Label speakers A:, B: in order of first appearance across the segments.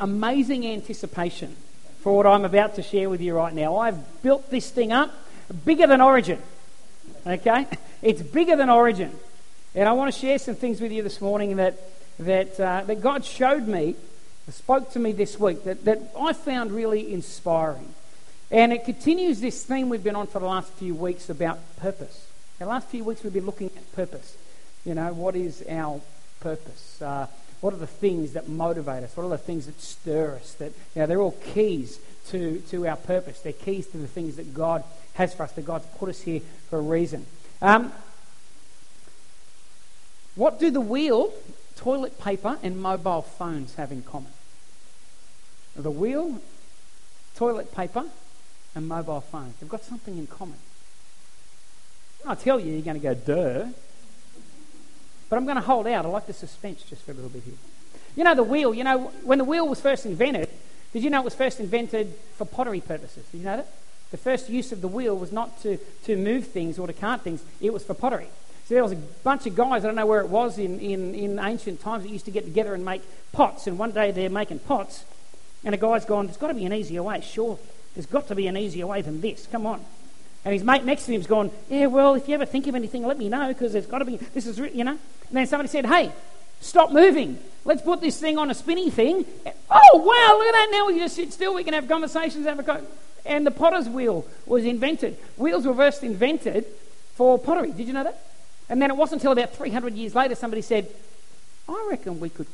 A: amazing anticipation for what I'm about to share with you right now. I've built this thing up bigger than Origin. Okay? It's bigger than Origin. And I want to share some things with you this morning that, that, uh, that God showed me, spoke to me this week, that, that I found really inspiring. And it continues this theme we've been on for the last few weeks about purpose. The last few weeks we've been looking at purpose. You know, what is our purpose? Uh, what are the things that motivate us? What are the things that stir us? That you know, they're all keys to, to our purpose. They're keys to the things that God has for us, that God's put us here for a reason. Um, what do the wheel, toilet paper, and mobile phones have in common? The wheel, toilet paper, and mobile phones. They've got something in common. I tell you, you're going to go, duh. But I'm going to hold out. I like the suspense just for a little bit here. You know, the wheel, you know, when the wheel was first invented, did you know it was first invented for pottery purposes? Did you know that? The first use of the wheel was not to, to move things or to cart things, it was for pottery. So there was a bunch of guys, I don't know where it was in, in, in ancient times, that used to get together and make pots. And one day they're making pots, and a guy's gone, There's got to be an easier way. Sure, there's got to be an easier way than this. Come on. And his mate next to him's gone, Yeah, well, if you ever think of anything, let me know, because there's got to be, this is, you know. And then somebody said, Hey, stop moving. Let's put this thing on a spinny thing. Oh, wow, look at that. Now we just sit still. We can have conversations. Have a and the potter's wheel was invented. Wheels were first invented for pottery. Did you know that? And then it wasn't until about 300 years later somebody said, I reckon we could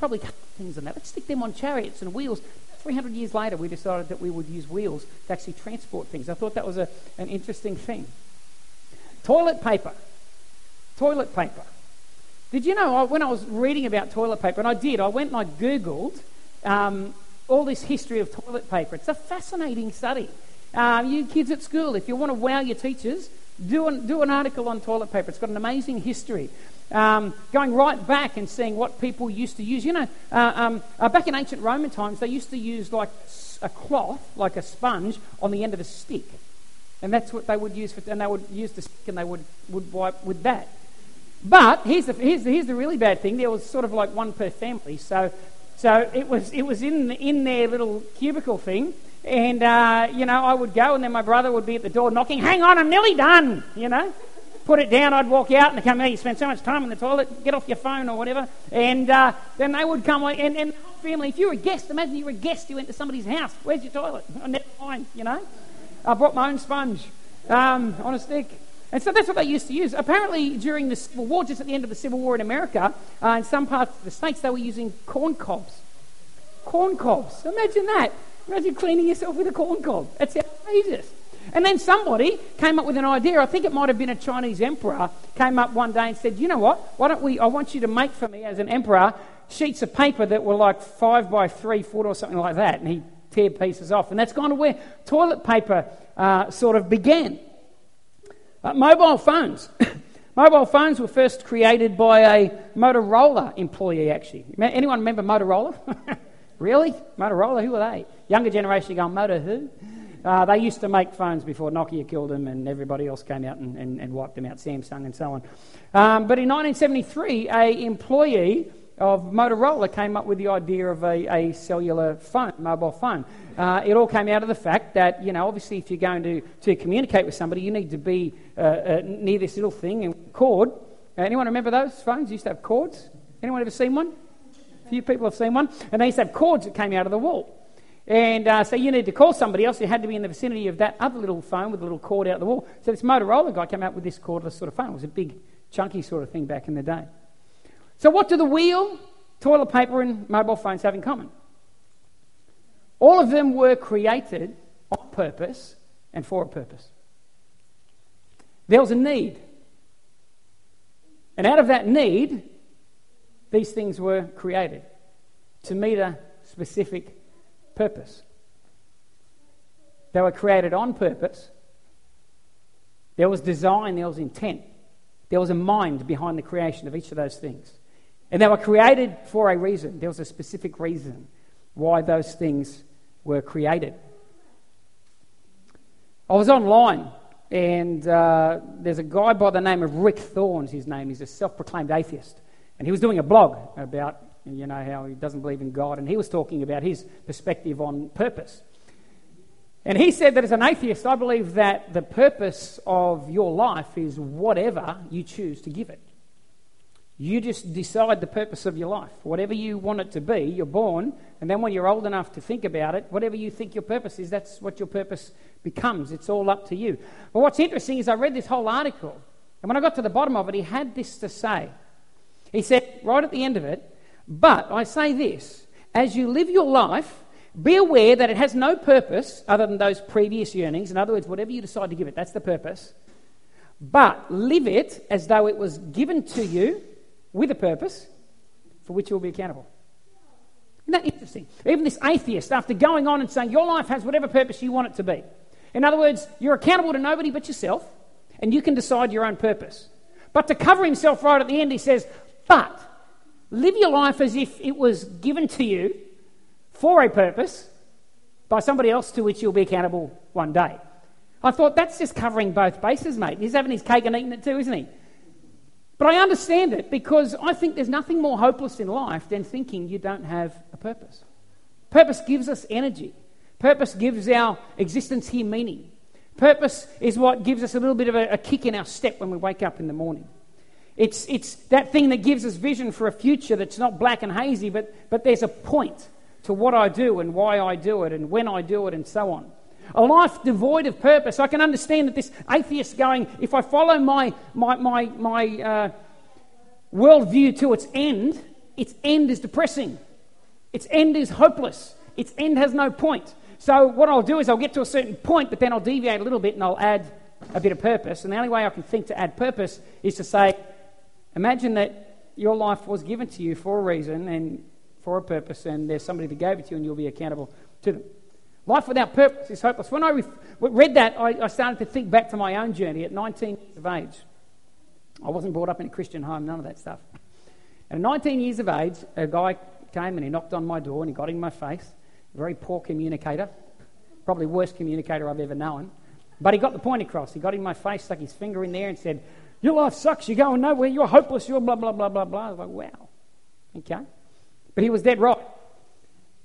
A: probably cut things on that. Let's stick them on chariots and wheels. 300 years later, we decided that we would use wheels to actually transport things. I thought that was a, an interesting thing. Toilet paper. Toilet paper. Did you know, when I was reading about toilet paper, and I did, I went and I Googled um, all this history of toilet paper. It's a fascinating study. Uh, you kids at school, if you want to wow your teachers, do an, do an article on toilet paper. It's got an amazing history. Um, going right back and seeing what people used to use. You know, uh, um, uh, back in ancient Roman times, they used to use like a cloth, like a sponge, on the end of a stick. And that's what they would use for, and they would use the stick and they would, would wipe with that. But here's the, here's, the, here's the really bad thing there was sort of like one per family. So, so it was, it was in, in their little cubicle thing. And, uh, you know, I would go and then my brother would be at the door knocking, hang on, I'm nearly done, you know put it down, I'd walk out and they come, hey, you spend so much time in the toilet, get off your phone or whatever. And uh, then they would come, and, and the whole family, if you were a guest, imagine you were a guest, you went to somebody's house, where's your toilet? Oh, never mind, you know. I brought my own sponge um, on a stick. And so that's what they used to use. Apparently, during the Civil War, just at the end of the Civil War in America, uh, in some parts of the states, they were using corn cobs. Corn cobs. Imagine that. Imagine cleaning yourself with a corn cob. That's outrageous. And then somebody came up with an idea. I think it might have been a Chinese emperor came up one day and said, "You know what? Why don't we? I want you to make for me as an emperor sheets of paper that were like five by three foot or something like that." And he tear pieces off, and that's kind of where toilet paper uh, sort of began. Uh, mobile phones. mobile phones were first created by a Motorola employee. Actually, anyone remember Motorola? really, Motorola? Who are they? Younger generation going, Motor who? Uh, they used to make phones before Nokia killed them and everybody else came out and, and, and wiped them out, Samsung and so on. Um, but in 1973, a employee of Motorola came up with the idea of a, a cellular phone, mobile phone. Uh, it all came out of the fact that, you know, obviously if you're going to, to communicate with somebody, you need to be uh, uh, near this little thing and cord. Uh, anyone remember those phones? Used to have cords? Anyone ever seen one? A few people have seen one. And they used to have cords that came out of the wall. And uh, so you need to call somebody else. You had to be in the vicinity of that other little phone with a little cord out the wall. So this Motorola guy came out with this cordless sort of phone. It was a big, chunky sort of thing back in the day. So what do the wheel, toilet paper, and mobile phones have in common? All of them were created on purpose and for a purpose. There was a need. And out of that need, these things were created to meet a specific purpose. They were created on purpose. There was design, there was intent, there was a mind behind the creation of each of those things. And they were created for a reason. There was a specific reason why those things were created. I was online and uh, there's a guy by the name of Rick Thorns, his name. He's a self proclaimed atheist. And he was doing a blog about you know how he doesn't believe in God. And he was talking about his perspective on purpose. And he said that as an atheist, I believe that the purpose of your life is whatever you choose to give it. You just decide the purpose of your life. Whatever you want it to be, you're born, and then when you're old enough to think about it, whatever you think your purpose is, that's what your purpose becomes. It's all up to you. But what's interesting is I read this whole article, and when I got to the bottom of it, he had this to say. He said, right at the end of it, but I say this as you live your life, be aware that it has no purpose other than those previous yearnings. In other words, whatever you decide to give it, that's the purpose. But live it as though it was given to you with a purpose for which you will be accountable. Isn't that interesting? Even this atheist, after going on and saying your life has whatever purpose you want it to be. In other words, you're accountable to nobody but yourself, and you can decide your own purpose. But to cover himself right at the end, he says, But live your life as if it was given to you for a purpose by somebody else to which you'll be accountable one day. I thought that's just covering both bases, mate. He's having his cake and eating it too, isn't he? But I understand it because I think there's nothing more hopeless in life than thinking you don't have a purpose. Purpose gives us energy, purpose gives our existence here meaning. Purpose is what gives us a little bit of a, a kick in our step when we wake up in the morning. It's, it's that thing that gives us vision for a future that's not black and hazy, but, but there's a point to what I do and why I do it and when I do it and so on. A life devoid of purpose. I can understand that this atheist going, if I follow my, my, my, my uh, worldview to its end, its end is depressing. Its end is hopeless. Its end has no point. So, what I'll do is I'll get to a certain point, but then I'll deviate a little bit and I'll add a bit of purpose. And the only way I can think to add purpose is to say, imagine that your life was given to you for a reason and for a purpose, and there's somebody that gave it to you, and you'll be accountable to them. Life without purpose is hopeless. When I re- read that, I, I, started to think back to my own journey at 19 years of age. I wasn't brought up in a Christian home, none of that stuff. At 19 years of age, a guy came and he knocked on my door and he got in my face. Very poor communicator, probably worst communicator I've ever known. But he got the point across. He got in my face, stuck his finger in there, and said, Your life sucks. You're going nowhere. You're hopeless. You're blah, blah, blah, blah, blah. I was like, Wow. Okay. But he was dead right.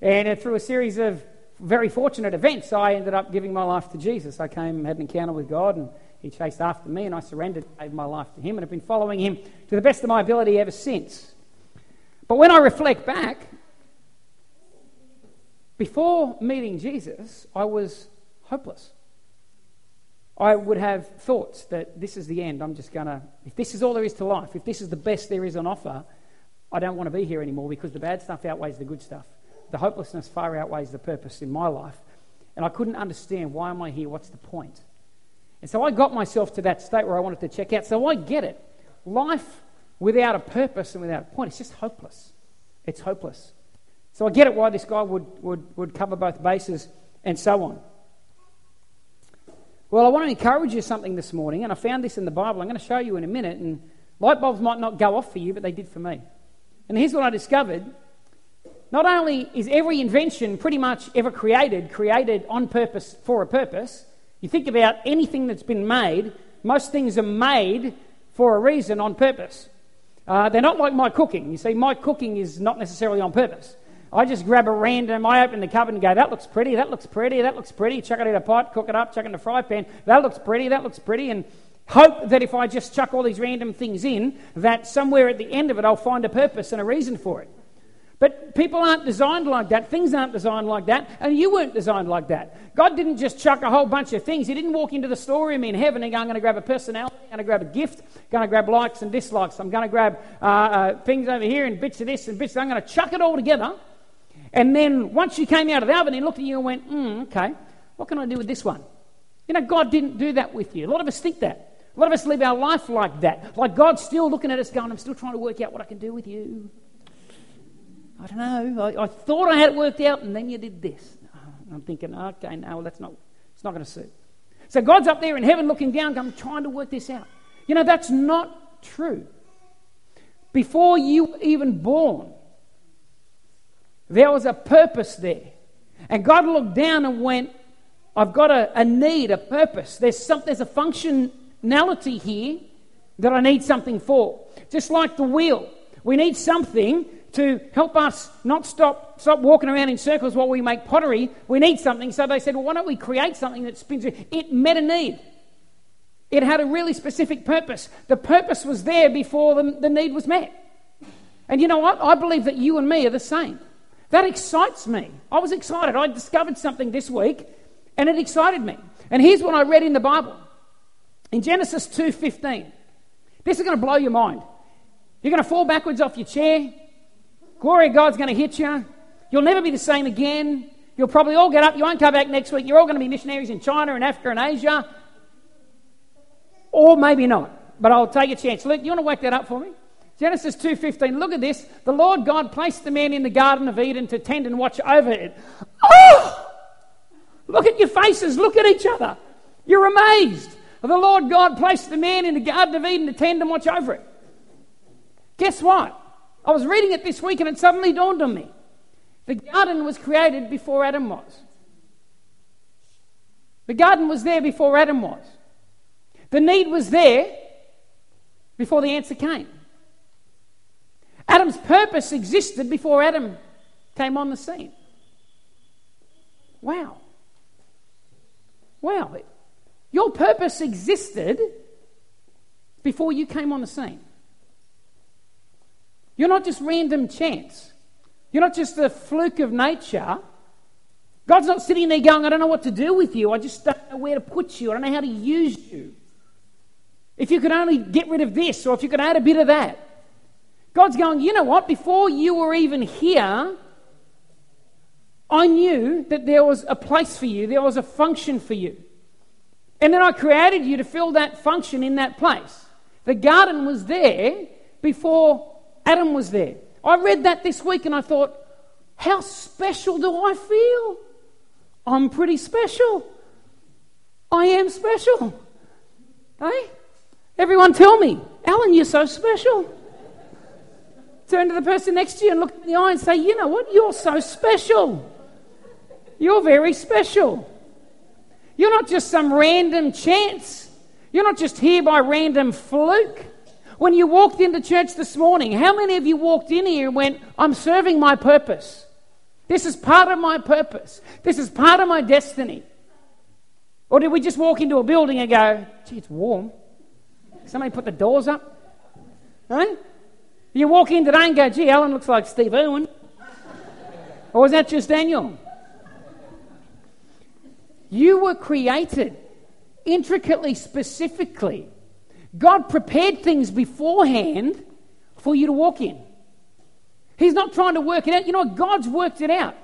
A: And uh, through a series of very fortunate events, I ended up giving my life to Jesus. I came, had an encounter with God, and He chased after me, and I surrendered, gave my life to Him, and have been following Him to the best of my ability ever since. But when I reflect back, before meeting Jesus, I was hopeless. I would have thoughts that this is the end. I'm just going to, if this is all there is to life, if this is the best there is on offer, I don't want to be here anymore because the bad stuff outweighs the good stuff. The hopelessness far outweighs the purpose in my life. And I couldn't understand why am I here? What's the point? And so I got myself to that state where I wanted to check out. So I get it. Life without a purpose and without a point, it's just hopeless. It's hopeless. So I get it why this guy would, would, would cover both bases and so on. Well, I want to encourage you something this morning, and I found this in the Bible. I'm going to show you in a minute, and light bulbs might not go off for you, but they did for me. And here's what I discovered. Not only is every invention pretty much ever created, created on purpose for a purpose, you think about anything that's been made, most things are made for a reason on purpose. Uh, they're not like my cooking. You see, my cooking is not necessarily on purpose. I just grab a random, I open the cupboard and go, that looks pretty, that looks pretty, that looks pretty, chuck it in a pot, cook it up, chuck it in a fry pan, that looks pretty, that looks pretty, and hope that if I just chuck all these random things in, that somewhere at the end of it I'll find a purpose and a reason for it. But people aren't designed like that. Things aren't designed like that. And you weren't designed like that. God didn't just chuck a whole bunch of things. He didn't walk into the storeroom in heaven and go, I'm going to grab a personality, I'm going to grab a gift, I'm going to grab likes and dislikes, I'm going to grab uh, uh, things over here and bits of this and bits of I'm going to chuck it all together. And then once you came out of the oven, he looked at you and went, mm, okay, what can I do with this one? You know, God didn't do that with you. A lot of us think that. A lot of us live our life like that. Like God's still looking at us going, I'm still trying to work out what I can do with you. I don't know. I, I thought I had it worked out, and then you did this. I'm thinking, okay, no, well, that's not, it's not going to suit. So God's up there in heaven looking down, going, I'm trying to work this out. You know, that's not true. Before you were even born, there was a purpose there. And God looked down and went, I've got a, a need, a purpose. There's, some, there's a functionality here that I need something for. Just like the wheel, we need something to help us not stop, stop walking around in circles while we make pottery, we need something. So they said, well, why don't we create something that spins? It met a need. It had a really specific purpose. The purpose was there before the, the need was met. And you know what? I believe that you and me are the same. That excites me. I was excited. I discovered something this week and it excited me. And here's what I read in the Bible. In Genesis 2:15. This is going to blow your mind. You're going to fall backwards off your chair. Glory of God's going to hit you. You'll never be the same again. You'll probably all get up. You won't come back next week. You're all going to be missionaries in China and Africa and Asia. Or maybe not. But I'll take a chance. Luke, you want to wake that up for me? Genesis 2:15. Look at this. The Lord God placed the man in the garden of Eden to tend and watch over it. Oh! Look at your faces. Look at each other. You're amazed. The Lord God placed the man in the garden of Eden to tend and watch over it. Guess what? I was reading it this week and it suddenly dawned on me. The garden was created before Adam was. The garden was there before Adam was. The need was there before the answer came. Adam's purpose existed before Adam came on the scene. Wow. Wow. Your purpose existed before you came on the scene. You're not just random chance. You're not just a fluke of nature. God's not sitting there going, I don't know what to do with you. I just don't know where to put you. I don't know how to use you. If you could only get rid of this or if you could add a bit of that. God's going, you know what? Before you were even here, I knew that there was a place for you, there was a function for you. And then I created you to fill that function in that place. The garden was there before Adam was there. I read that this week and I thought, how special do I feel? I'm pretty special. I am special. Hey? Everyone tell me, Alan, you're so special. Turn to the person next to you and look in the eye and say, You know what? You're so special. You're very special. You're not just some random chance. You're not just here by random fluke. When you walked into church this morning, how many of you walked in here and went, I'm serving my purpose? This is part of my purpose. This is part of my destiny. Or did we just walk into a building and go, gee, it's warm? Somebody put the doors up? Right? You walk in today and go, gee, Alan looks like Steve Irwin. or was that just Daniel? You were created intricately, specifically. God prepared things beforehand for you to walk in. He's not trying to work it out. You know what? God's worked it out.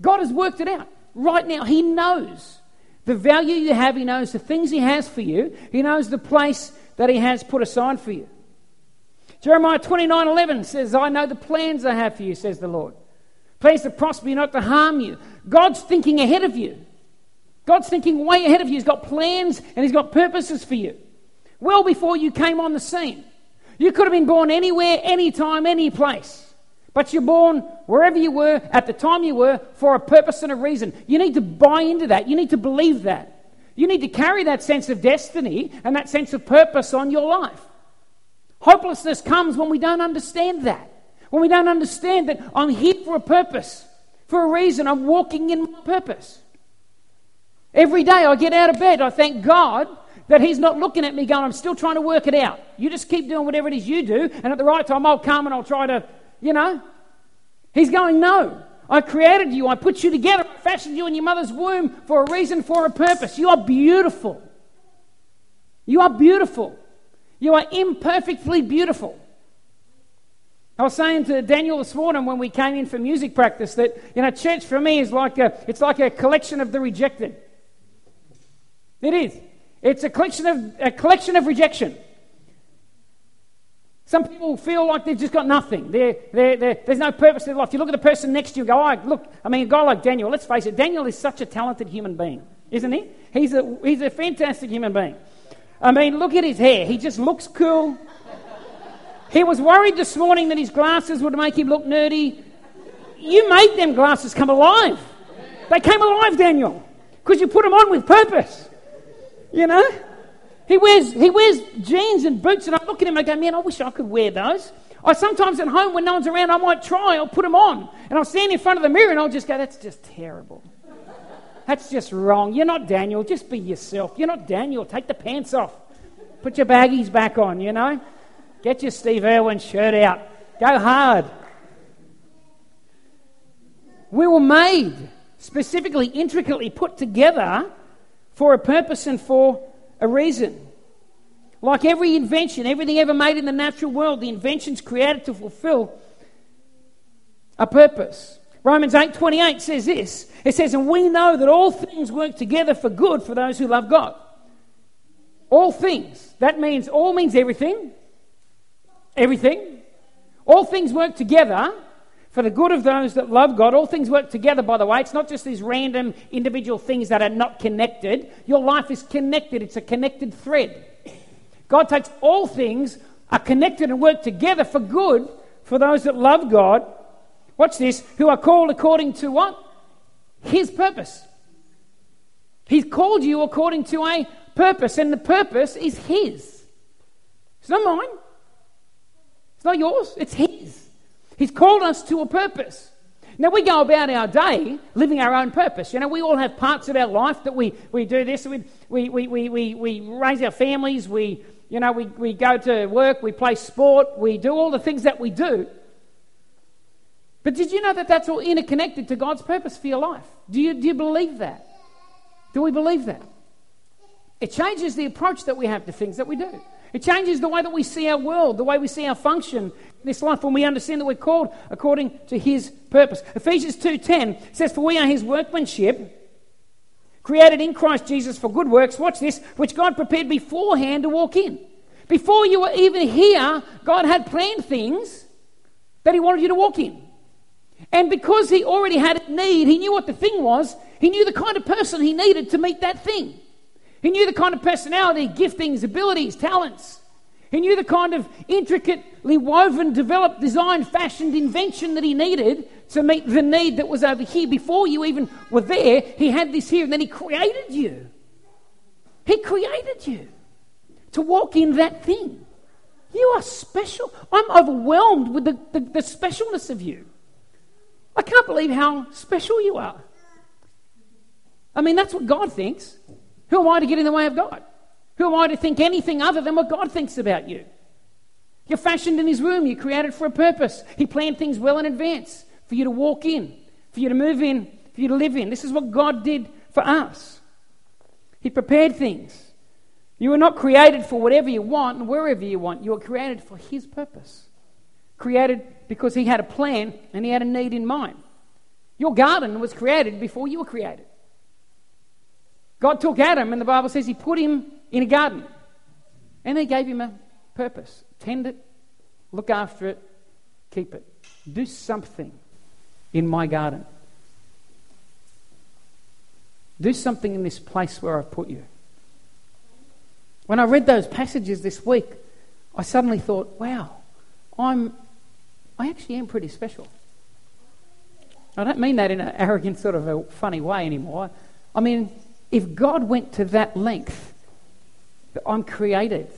A: God has worked it out. Right now, He knows the value you have. He knows the things He has for you. He knows the place that He has put aside for you. Jeremiah 29 11 says, I know the plans I have for you, says the Lord. Plans to prosper you, not to harm you. God's thinking ahead of you. God's thinking way ahead of you. He's got plans and He's got purposes for you. Well before you came on the scene. You could have been born anywhere, anytime, any place. But you're born wherever you were, at the time you were, for a purpose and a reason. You need to buy into that. You need to believe that. You need to carry that sense of destiny and that sense of purpose on your life. Hopelessness comes when we don't understand that. When we don't understand that I'm here for a purpose, for a reason, I'm walking in my purpose. Every day I get out of bed, I thank God that He's not looking at me going, I'm still trying to work it out. You just keep doing whatever it is you do, and at the right time I'll come and I'll try to, you know. He's going, No. I created you. I put you together. I fashioned you in your mother's womb for a reason, for a purpose. You are beautiful. You are beautiful. You are imperfectly beautiful. I was saying to Daniel this morning when we came in for music practice that you know church for me is like a it's like a collection of the rejected. It is. It's a collection of a collection of rejection. Some people feel like they've just got nothing. They're, they're, they're, there's no purpose in their life. You look at the person next to you and go, oh, look, I mean, a guy like Daniel, let's face it, Daniel is such a talented human being, isn't he? He's a, he's a fantastic human being. I mean, look at his hair. He just looks cool. He was worried this morning that his glasses would make him look nerdy. You made them glasses come alive. They came alive, Daniel, because you put them on with purpose. You know? He wears, he wears jeans and boots, and I look at him and I go, man, I wish I could wear those. I sometimes at home when no one's around, I might try, I'll put them on. And I'll stand in front of the mirror and I'll just go, that's just terrible. That's just wrong. You're not Daniel. Just be yourself. You're not Daniel. Take the pants off. Put your baggies back on, you know. Get your Steve Irwin shirt out. Go hard. We were made specifically, intricately put together for a purpose and for a reason. Like every invention, everything ever made in the natural world, the invention's created to fulfill a purpose. Romans 8:28 says this. It says, "And we know that all things work together for good for those who love God." All things. That means all means everything. Everything. All things work together for the good of those that love God. All things work together, by the way. It's not just these random individual things that are not connected. Your life is connected, it's a connected thread. God takes all things, are connected and work together for good for those that love God. Watch this, who are called according to what? His purpose. He's called you according to a purpose, and the purpose is His. It's not mine. It's not yours. It's His. He's called us to a purpose. Now, we go about our day living our own purpose. You know, we all have parts of our life that we, we do this, we, we, we, we, we raise our families, we, you know, we, we go to work, we play sport, we do all the things that we do. But did you know that that's all interconnected to God's purpose for your life? Do you, do you believe that? Do we believe that? It changes the approach that we have to things that we do. It changes the way that we see our world, the way we see our function in this life when we understand that we're called according to his purpose. Ephesians 2:10 says, For we are his workmanship, created in Christ Jesus for good works, watch this, which God prepared beforehand to walk in. Before you were even here, God had planned things that He wanted you to walk in. And because He already had a need, He knew what the thing was, He knew the kind of person He needed to meet that thing. He knew the kind of personality, giftings, abilities, talents. He knew the kind of intricately woven, developed, designed, fashioned invention that he needed to meet the need that was over here. Before you even were there, he had this here, and then he created you. He created you to walk in that thing. You are special. I'm overwhelmed with the, the, the specialness of you. I can't believe how special you are. I mean, that's what God thinks. Who am I to get in the way of God? Who am I to think anything other than what God thinks about you? You're fashioned in His room. You're created for a purpose. He planned things well in advance for you to walk in, for you to move in, for you to live in. This is what God did for us. He prepared things. You were not created for whatever you want and wherever you want. You were created for His purpose. Created because He had a plan and He had a need in mind. Your garden was created before you were created. God took Adam, and the Bible says He put him in a garden. And He gave him a purpose tend it, look after it, keep it. Do something in my garden. Do something in this place where I've put you. When I read those passages this week, I suddenly thought, wow, I'm, I actually am pretty special. I don't mean that in an arrogant, sort of a funny way anymore. I mean, if God went to that length, I'm created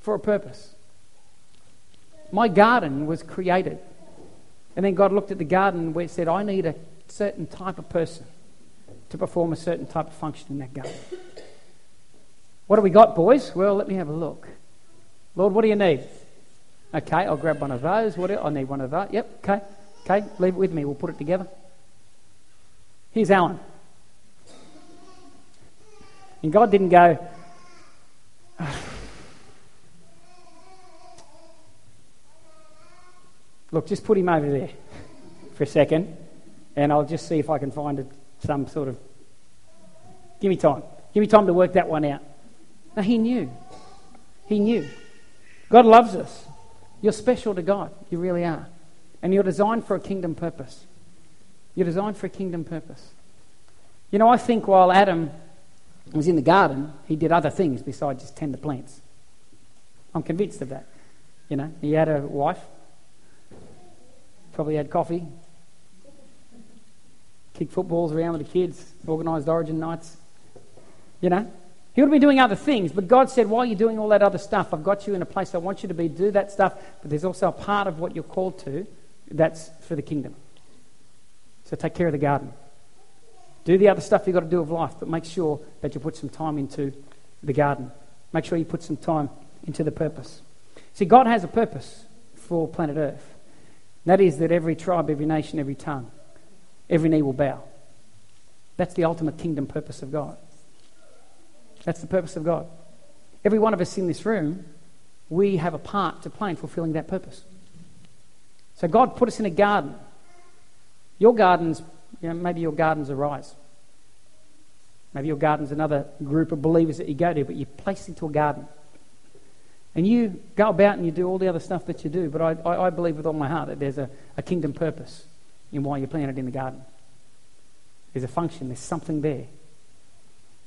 A: for a purpose. My garden was created. And then God looked at the garden and said, I need a certain type of person to perform a certain type of function in that garden. What do we got, boys? Well, let me have a look. Lord, what do you need? Okay, I'll grab one of those. What I need one of those. Yep, okay. Okay, leave it with me. We'll put it together. Here's Alan. And God didn't go, look, just put him over there for a second, and I'll just see if I can find some sort of. Give me time. Give me time to work that one out. Now, he knew. He knew. God loves us. You're special to God. You really are. And you're designed for a kingdom purpose. You're designed for a kingdom purpose. You know, I think while Adam was in the garden, he did other things besides just tend the plants. I'm convinced of that. You know, he had a wife, probably had coffee, kicked footballs around with the kids, organised origin nights. You know, He would have been doing other things, but God said, while you're doing all that other stuff, I've got you in a place I want you to be, do that stuff, but there's also a part of what you're called to that's for the kingdom. So take care of the garden. Do the other stuff you've got to do of life, but make sure that you put some time into the garden. Make sure you put some time into the purpose. See, God has a purpose for planet Earth. That is that every tribe, every nation, every tongue, every knee will bow. That's the ultimate kingdom purpose of God. That's the purpose of God. Every one of us in this room, we have a part to play in fulfilling that purpose. So God put us in a garden. Your gardens, you know, maybe your garden's Arise. Maybe your garden's another group of believers that you go to, but you're placed into a garden. And you go about and you do all the other stuff that you do, but I, I, I believe with all my heart that there's a, a kingdom purpose in why you're planted in the garden. There's a function, there's something there.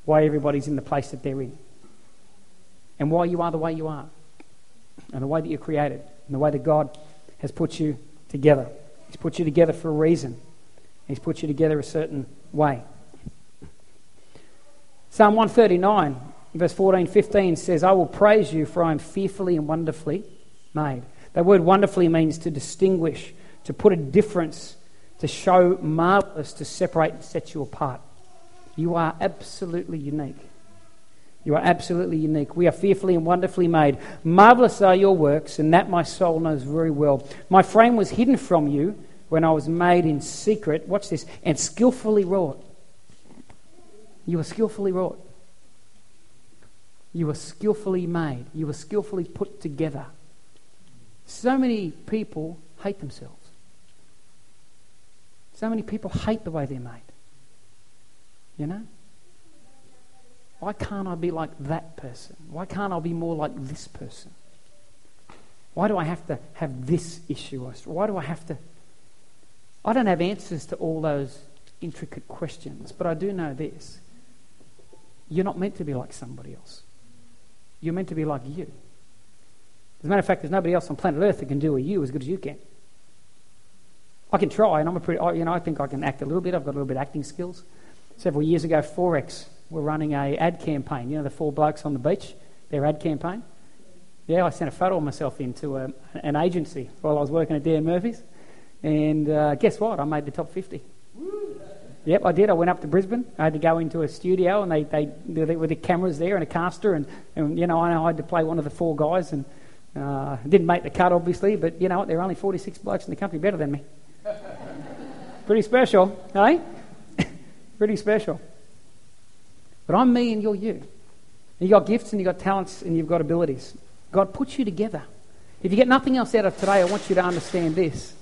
A: Why everybody's in the place that they're in. And why you are the way you are. And the way that you're created. And the way that God has put you together. He's put you together for a reason. He's put you together a certain way. Psalm 139 verse 14, 15 says, I will praise you, for I am fearfully and wonderfully made. That word wonderfully means to distinguish, to put a difference, to show marvelous, to separate and set you apart. You are absolutely unique. You are absolutely unique. We are fearfully and wonderfully made. Marvelous are your works, and that my soul knows very well. My frame was hidden from you when I was made in secret. Watch this, and skillfully wrought. You were skillfully wrought. You were skillfully made. You were skillfully put together. So many people hate themselves. So many people hate the way they're made. You know? Why can't I be like that person? Why can't I be more like this person? Why do I have to have this issue? Why do I have to? I don't have answers to all those intricate questions, but I do know this. You're not meant to be like somebody else. You're meant to be like you. As a matter of fact, there's nobody else on planet Earth that can do a you as good as you can. I can try, and I'm a pretty, you know, I think I can act a little bit. I've got a little bit of acting skills. Several years ago, XXXX were running a ad campaign. You know, the four blokes on the beach, their ad campaign. Yeah, I sent a photo of myself into a, an agency while I was working at Dan Murphy's, and uh, guess what? I made the top 50. Yep, I did. I went up to Brisbane. I had to go into a studio, and they, they, they with the cameras there and a caster, and, and you know I had to play one of the four guys, and uh, didn't make the cut obviously, but you know what? There are only 46 blokes in the country better than me. Pretty special, eh? Pretty special. But I'm me, and you're you. And you got gifts, and you got talents, and you've got abilities. God puts you together. If you get nothing else out of today, I want you to understand this: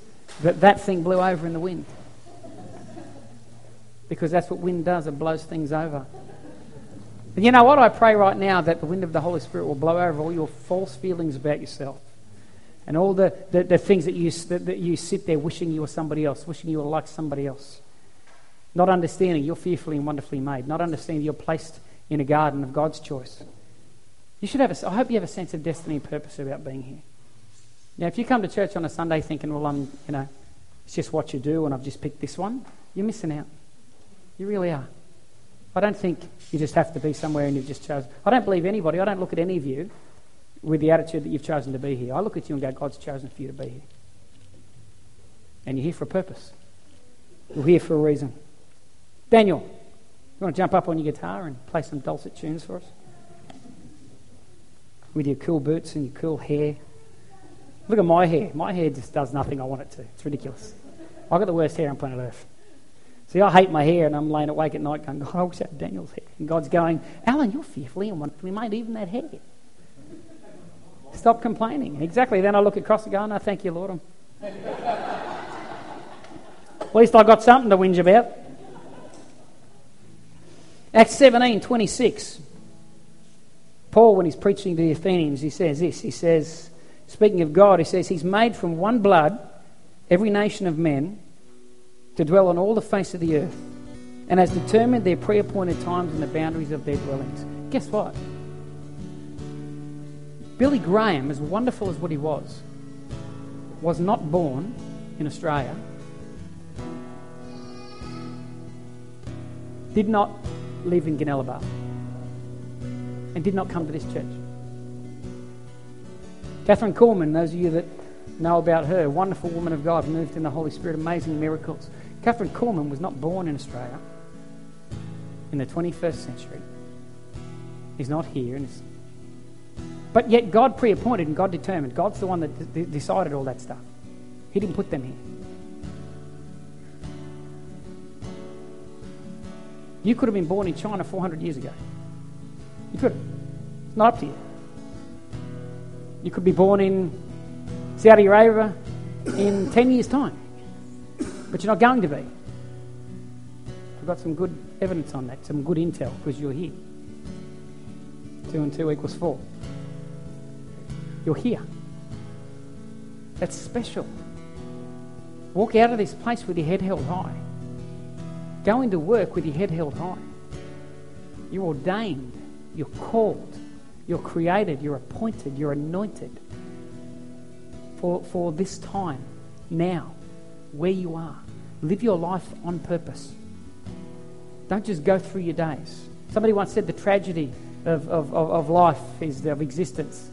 A: that that thing blew over in the wind because that's what wind does, it blows things over. And you know what? I pray right now that the wind of the Holy Spirit will blow over all your false feelings about yourself and all the, the, the things that you, that, that you sit there wishing you were somebody else, wishing you were like somebody else. Not understanding you're fearfully and wonderfully made, not understanding you're placed in a garden of God's choice. You should have a, I hope you have a sense of destiny and purpose about being here. Now, if you come to church on a Sunday thinking, well, I'm, you know, it's just what you do and I've just picked this one, you're missing out. You really are. I don't think you just have to be somewhere and you've just chosen. I don't believe anybody, I don't look at any of you with the attitude that you've chosen to be here. I look at you and go, God's chosen for you to be here. And you're here for a purpose. You're here for a reason. Daniel, you want to jump up on your guitar and play some dulcet tunes for us? With your cool boots and your cool hair. Look at my hair. My hair just does nothing I want it to. It's ridiculous. I've got the worst hair on planet Earth. See, I hate my hair, and I'm laying awake at night going, God, I wish I had Daniel's hair. And God's going, Alan, you're fearfully and wonderfully made, even that hair. Stop complaining. Exactly. Then I look across and go, no, thank you, Lord. at least I got something to whinge about. Acts 17, 26. Paul, when he's preaching to the Athenians, he says this. He says, speaking of God, he says, He's made from one blood every nation of men to dwell on all the face of the earth, and has determined their pre appointed times and the boundaries of their dwellings. Guess what? Billy Graham, as wonderful as what he was, was not born in Australia, did not live in Ginelabar, and did not come to this church. Kathryn Kuhlman, those of you that know about her, wonderful woman of God, moved in the Holy Spirit, amazing miracles. Kathryn Kuhlman was not born in Australia in the 21st century. He's not here. But yet God pre appointed and God determined. God's the one that d- decided all that stuff. He didn't put them here. You could have been born in China 400 years ago. You could. It's not up to you. You could be born in Saudi Arabia in 10 years' time, but you're not going to be. I've got some good evidence on that, some good intel, because you're here. Two and two equals four. You're here. That's special. Walk out of this place with your head held high. Go to work with your head held high. You're ordained. You're called. You're created. You're appointed. You're anointed for, for this time, now, where you are. Live your life on purpose. Don't just go through your days. Somebody once said the tragedy of, of, of life is of existence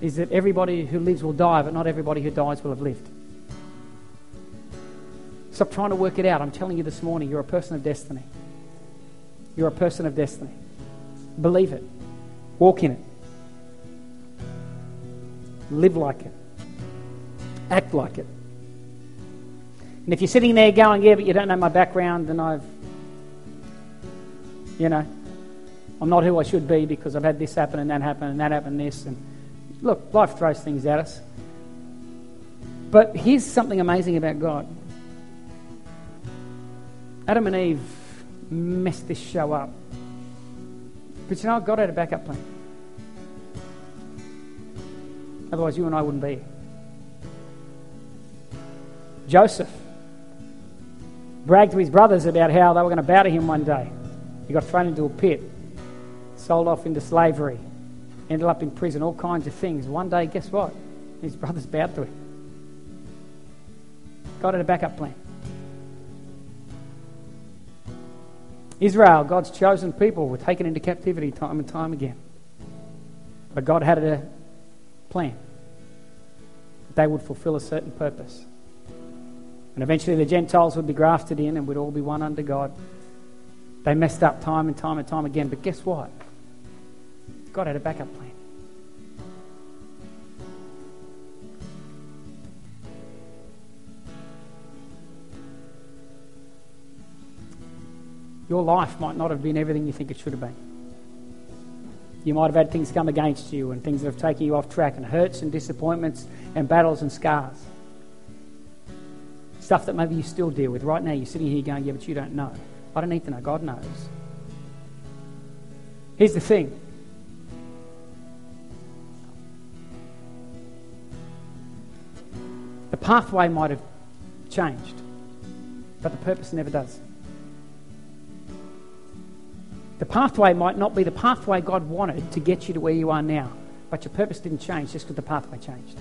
A: is that everybody who lives will die, but not everybody who dies will have lived. Stop trying to work it out. I'm telling you this morning, you're a person of destiny. You're a person of destiny. Believe it. Walk in it. Live like it. Act like it. And if you're sitting there going, yeah, but you don't know my background, then I've, you know, I'm not who I should be because I've had this happen and that happen and that happen and this. And look, life throws things at us. But here's something amazing about God Adam and Eve messed this show up. But you know, God had a backup plan. Otherwise, you and I wouldn't be. Joseph bragged to his brothers about how they were going to bow to him one day. He got thrown into a pit, sold off into slavery, ended up in prison, all kinds of things. One day, guess what? His brothers bowed to him. God had a backup plan. Israel, God's chosen people, were taken into captivity time and time again. But God had a plan. They would fulfill a certain purpose. And eventually the Gentiles would be grafted in and we'd all be one under God. They messed up time and time and time again, but guess what? God had a backup plan. Your life might not have been everything you think it should have been. You might have had things come against you and things that have taken you off track and hurts and disappointments and battles and scars. Stuff that maybe you still deal with. Right now, you're sitting here going, Yeah, but you don't know. I don't need to know. God knows. Here's the thing the pathway might have changed, but the purpose never does. The pathway might not be the pathway God wanted to get you to where you are now, but your purpose didn't change just because the pathway changed.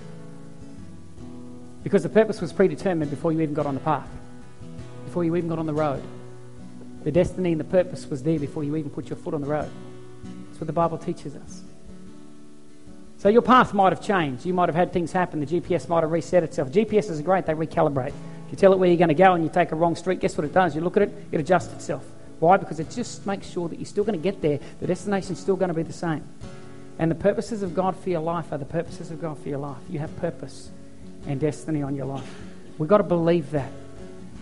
A: Because the purpose was predetermined before you even got on the path, before you even got on the road. The destiny and the purpose was there before you even put your foot on the road. That's what the Bible teaches us. So your path might have changed. You might have had things happen. The GPS might have reset itself. GPS is great, they recalibrate. If you tell it where you're going to go and you take a wrong street, guess what it does? You look at it, it adjusts itself. Why? Because it just makes sure that you're still going to get there. The destination's still going to be the same. And the purposes of God for your life are the purposes of God for your life. You have purpose and destiny on your life. We've got to believe that.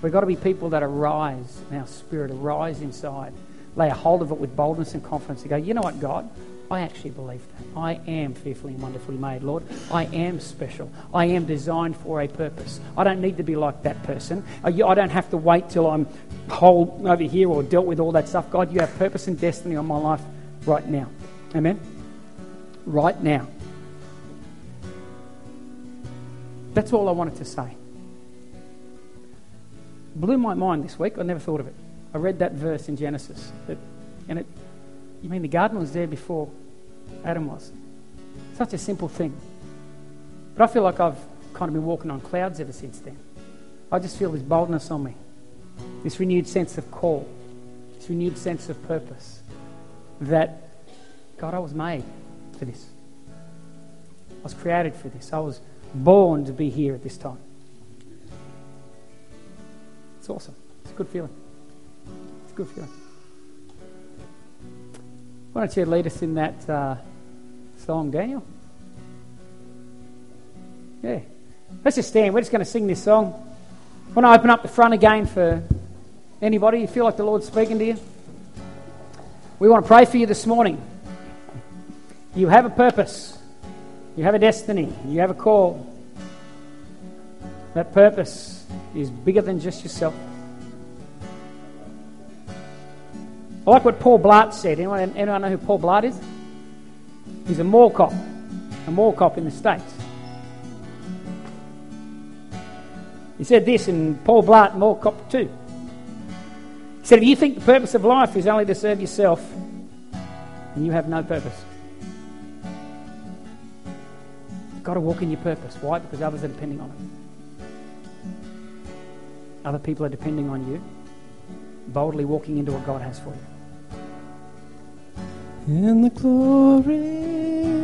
A: We've got to be people that arise in our spirit, arise inside, lay a hold of it with boldness and confidence and go, you know what, God? I actually believe that. I am fearfully and wonderfully made, Lord. I am special. I am designed for a purpose. I don't need to be like that person. I don't have to wait till I'm whole over here or dealt with all that stuff. God, you have purpose and destiny on my life right now. Amen? Right now. That's all I wanted to say. Blew my mind this week. I never thought of it. I read that verse in Genesis, that, and it. You mean the garden was there before Adam was? Such a simple thing. But I feel like I've kind of been walking on clouds ever since then. I just feel this boldness on me, this renewed sense of call, this renewed sense of purpose. That God, I was made for this. I was created for this. I was born to be here at this time. It's awesome. It's a good feeling. It's a good feeling. Why don't you lead us in that uh, song, Daniel? Yeah. Let's just stand. We're just going to sing this song. Want to open up the front again for anybody. You feel like the Lord's speaking to you? We want to pray for you this morning. You have a purpose, you have a destiny, you have a call. That purpose is bigger than just yourself. I like what Paul Blart said. Anyone, anyone know who Paul Blart is? He's a mall cop, a mall cop in the States. He said this in Paul Blart Mall Cop 2. He said, If you think the purpose of life is only to serve yourself, then you have no purpose. You've got to walk in your purpose. Why? Because others are depending on it. Other people are depending on you, boldly walking into what God has for you.
B: In the glory